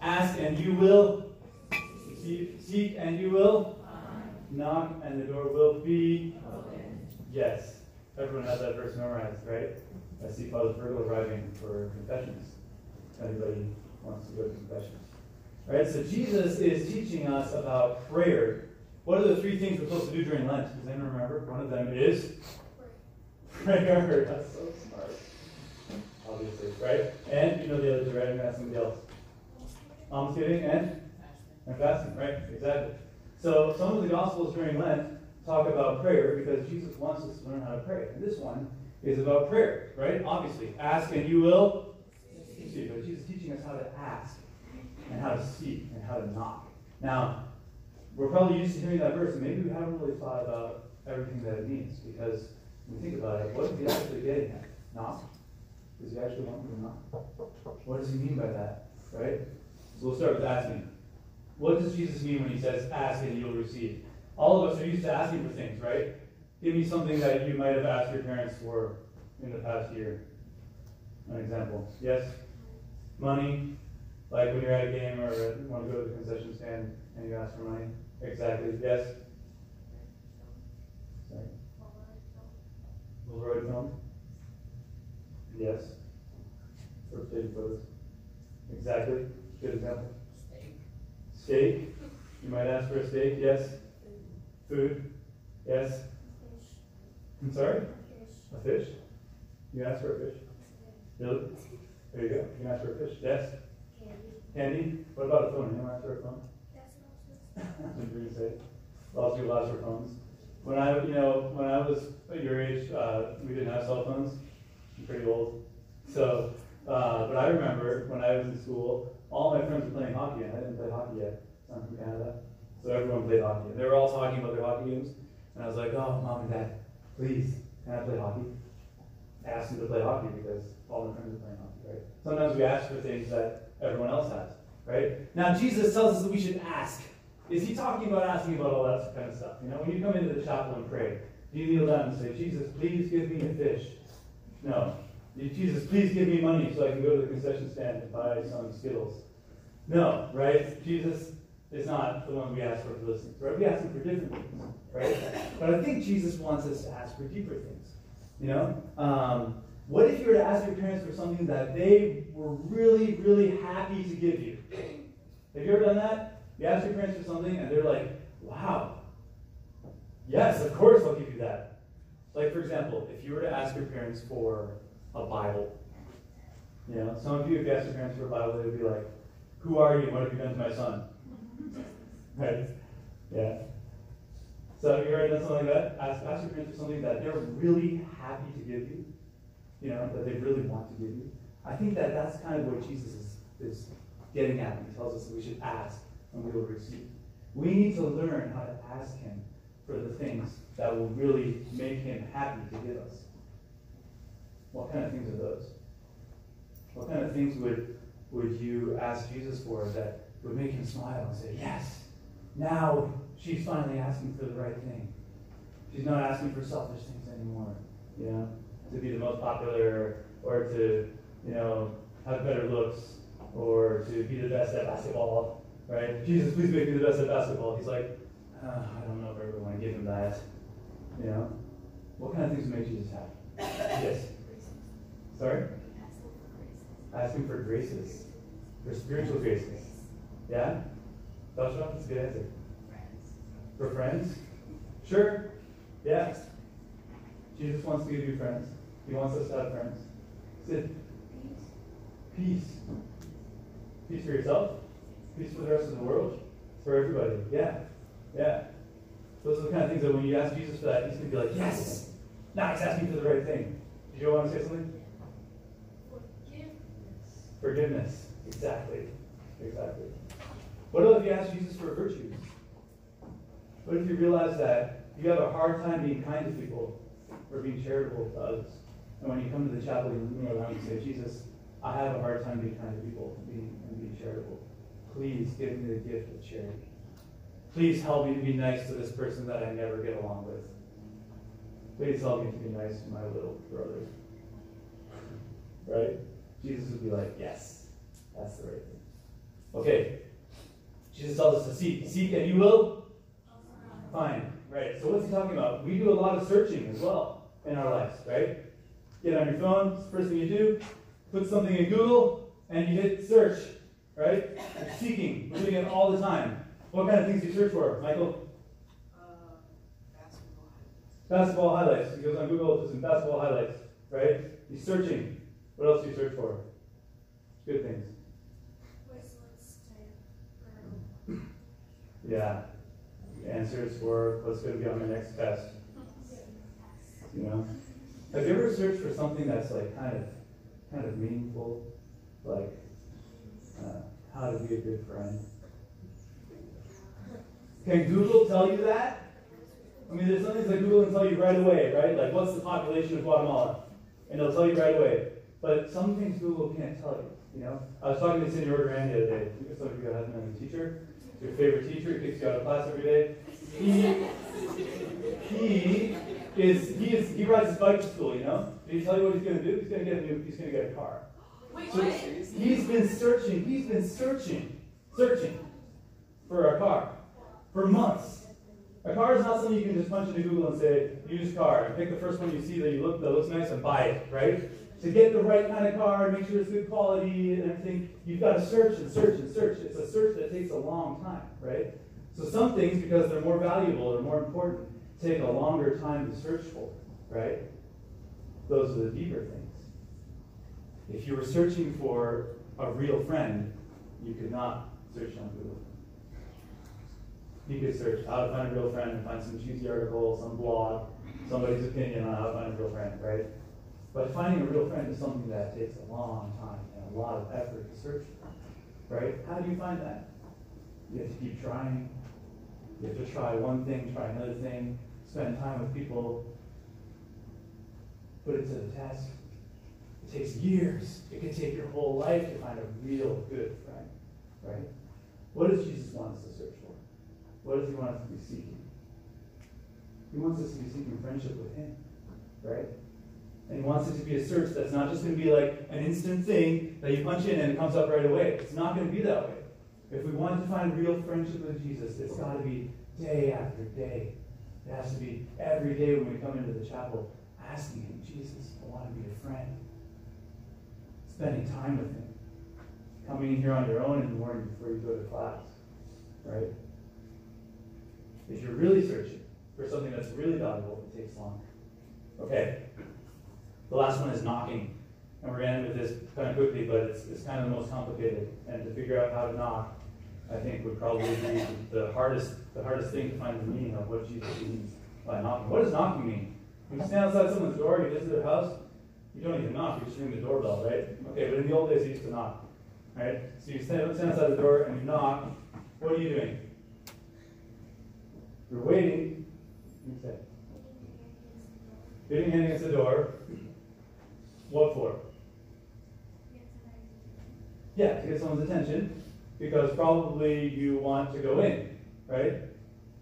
Ask and you will. Seek, seek and you will. Knock and the door will be. open. Yes. Everyone has that verse memorized, right? I see Father Fergal arriving for confessions. Anybody wants to go to confessions. Right? so Jesus is teaching us about prayer. What are the three things we're supposed to do during Lent? Does anyone remember? One of them is prayer. That's so smart. Obviously, right? And you know the other two, right? I'm somebody else. Um, Almsgiving and and fasting, right? Exactly. So some of the Gospels during Lent talk about prayer because Jesus wants us to learn how to pray. And this one is about prayer, right? Obviously, ask and you will receive. But Jesus is teaching us how to ask and how to seek and how to knock. Now, we're probably used to hearing that verse, and maybe we haven't really thought about everything that it means because when you think about it, what is he actually getting at? Knock? Does he actually want me to knock? What does he mean by that? Right? So we'll start with asking. What does Jesus mean when he says, ask and you'll receive? All of us are used to asking for things, right? Give me something that you might have asked your parents for in the past year. An example. Yes? Money? Like when you're at a game or want to go to the concession stand and you ask for money? Exactly. Yes? Sorry. Polaroid film? Yes. For taking photos. Exactly. Good example. Steak. Steak. You might ask for a steak. Yes. Food. Yes. I'm sorry? A fish? You ask for a fish? Really? There you go. You ask for a fish. Yes. Candy? What about a phone? Anyone ask for a phone? What were you say? Lots of people ask for phones. When I, you know, when I was your age, uh, we didn't have cell phones. I'm pretty old. So, uh, but I remember when I was in school, all my friends were playing hockey, and I didn't play hockey yet. I'm from Canada. So everyone played hockey. And they were all talking about their hockey games. And I was like, oh, mom and dad, please, can I play hockey? I asked them to play hockey because all my friends are playing hockey, right? Sometimes we ask for things that everyone else has, right? Now, Jesus tells us that we should ask. Is he talking about asking about all that kind of stuff? You know, when you come into the chapel and pray, do you kneel down and say, Jesus, please give me a fish? No. Jesus, please give me money so I can go to the concession stand and buy some Skittles. No, right? Jesus is not the one we ask for for those things, right? We ask him for different things, right? But I think Jesus wants us to ask for deeper things. You know? Um, what if you were to ask your parents for something that they were really, really happy to give you? Have you ever done that? You ask your parents for something and they're like, wow, yes, of course I'll give you that. Like, for example, if you were to ask your parents for a Bible, you know, some of you, if you ask your parents for a Bible, they would be like, who are you? What have you done to my son? right? Yeah. So have you ever done something like that? Ask, ask your parents for something that they're really happy to give you, you know, that they really want to give you. I think that that's kind of what Jesus is, is getting at when he tells us that we should ask and we will receive. We need to learn how to ask him for the things that will really make him happy to give us. What kind of things are those? What kind of things would, would you ask Jesus for that would make him smile and say, Yes, now she's finally asking for the right thing. She's not asking for selfish things anymore, you know, to be the most popular or to, you know, have better looks or to be the best at basketball, right? Jesus, please make me the best at basketball. He's like, uh, I don't know if I really want to give him that, you know. What kind of things make Jesus happy? Yes. Sorry? Asking for graces, for spiritual graces. Yeah? That's a good answer. For friends? Sure. Yeah. Jesus wants to give you friends. He wants us to have friends. Peace. Peace Peace for yourself. Peace for the rest of the world. For everybody. Yeah. Yeah. Those are the kind of things that when you ask Jesus for that, he's going to be like, yes! Now he's asking for the right thing. Did you want to say something? Forgiveness. Exactly. Exactly. What if you ask Jesus for virtues? What if you realize that you have a hard time being kind to people or being charitable to others? And when you come to the chapel, you kneel down and say, Jesus, I have a hard time being kind to people being, and being charitable. Please give me the gift of charity. Please help me to be nice to this person that I never get along with. Please help me to be nice to my little brother. Right? Jesus would be like, yes, that's the right thing. Okay. Jesus tells us to seek. Seek and you will find. Right. So what's he talking about? We do a lot of searching as well in our lives, right? Get on your phone, first thing you do, put something in Google, and you hit search, right? You're seeking. We're doing it all the time. What kind of things do you search for, Michael? Uh, basketball highlights. Basketball highlights. He goes on Google to some basketball highlights, right? He's searching. What else do you search for? Good things. Yeah. Answers for what's going to be on the next test. You know? Have you ever searched for something that's like kind of kind of meaningful? Like uh, how to be a good friend? Can Google tell you that? I mean, there's some things that Google can tell you right away, right? Like, what's the population of Guatemala? And it'll tell you right away. But some things Google can't tell you, you know? I was talking to Cindy Orderan the other day. Some of you have been a teacher. Your favorite teacher kicks you out of class every day. He, he is, he is, he rides his bike to school, you know? Did he tell you what he's going to do? He's going to get a new, he's going to get a car. Wait, So what? he's been searching, he's been searching, searching for a car for months. A car is not something you can just punch into Google and say, use car, and pick the first one you see that you look that looks nice and buy it, right? To get the right kind of car, and make sure it's good quality and everything, you've got to search and search and search. It's a search that takes a long time, right? So some things, because they're more valuable or more important, take a longer time to search for, right? Those are the deeper things. If you were searching for a real friend, you could not search on Google. You could search how to find a real friend and find some cheesy article, some blog, somebody's opinion on how to find a real friend, right? But finding a real friend is something that takes a long time and a lot of effort to search for, right? How do you find that? You have to keep trying. You have to try one thing, try another thing, spend time with people, put it to the test. It takes years. It can take your whole life to find a real good friend, right? What does Jesus want us to search for? What does he want us to be seeking? He wants us to be seeking friendship with him, right? And he wants it to be a search that's not just going to be like an instant thing that you punch in and it comes up right away. It's not going to be that way. If we want to find real friendship with Jesus, it's got to be day after day. It has to be every day when we come into the chapel asking him, Jesus, I want to be a friend. Spending time with him. Coming in here on your own in the morning before you go to class. Right? If you're really searching for something that's really valuable, it takes longer. Okay. The last one is knocking. And we're going to end with this kind of quickly, but it's, it's kind of the most complicated. And to figure out how to knock, I think would probably be the hardest the hardest thing to find the meaning of what Jesus means by knocking. What does knocking mean? When you stand outside someone's door, you visit their house, you don't even knock, you just ring the doorbell, right? Okay, but in the old days you used to knock. Right? So you stand, stand outside the door and you knock. What are you doing? You're waiting. You say? Getting hand against the door. What for? Yeah, to get someone's attention, because probably you want to go in, right?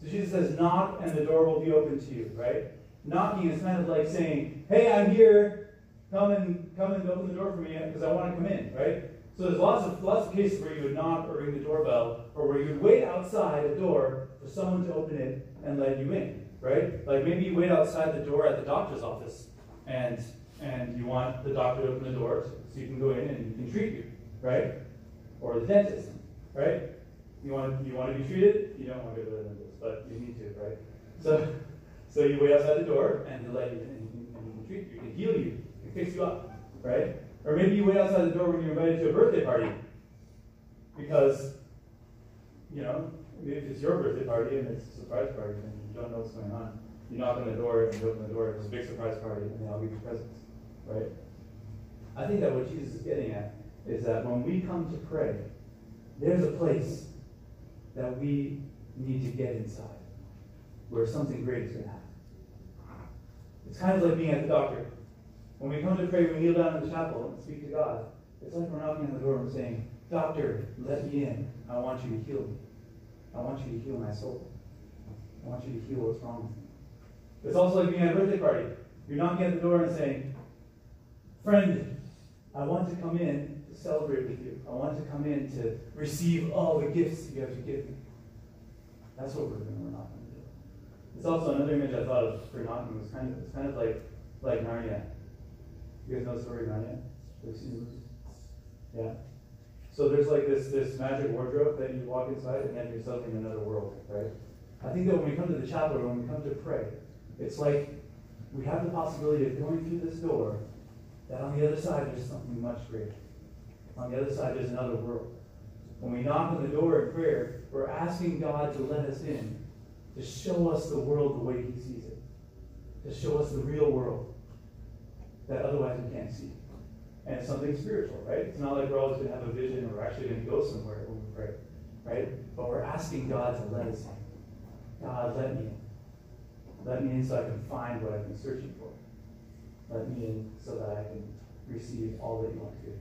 So Jesus says, knock and the door will be open to you, right? Knocking is kind of like saying, hey, I'm here, come and come and open the door for me because I want to come in, right? So there's lots of lots of cases where you would knock or ring the doorbell, or where you would wait outside a door for someone to open it and let you in, right? Like maybe you wait outside the door at the doctor's office, and and you want the doctor to open the door so you can go in and he can treat you, right? Or the dentist, right? You want you want to be treated, you don't want to go to the dentist, but you need to, right? So so you wait outside the door and he'll let you in and he can, treat you, he can heal you, he can fix you up, right? Or maybe you wait outside the door when you're invited to a birthday party. Because, you know, if it's your birthday party and it's a surprise party and you don't know what's going on, you knock on the door and you open the door, it's a big surprise party and they all give you presents, right? I think that what Jesus is getting at is that when we come to pray, there's a place that we need to get inside where something great is going to happen. It's kind of like being at the doctor. When we come to pray, we kneel down in the chapel and speak to God. It's like we're knocking on the door and saying, Doctor, let me in. I want you to heal me. I want you to heal my soul. I want you to heal what's wrong with me. It's also like being at a birthday party. You're knocking at the door and saying, Friend, I want to come in to celebrate with you. I want to come in to receive all the gifts you have to give me. That's what we're doing. We're not going to do. It's also another image I thought of for knocking was kind of it's kind of like like Narnia. You guys know the story of Narnia? Yeah. So there's like this this magic wardrobe that you walk inside and then you're suddenly in another world, right? I think that when we come to the chapel or when we come to pray, it's like we have the possibility of going through this door, that on the other side there's something much greater. On the other side there's another world. When we knock on the door in prayer, we're asking God to let us in, to show us the world the way He sees it, to show us the real world that otherwise we can't see. And it's something spiritual, right? It's not like we're always going to have a vision or we're actually going to go somewhere when we pray, right? But we're asking God to let us in. God, let me in. Let me in so I can find what I've been searching for. Let me in so that I can receive all that you want to me.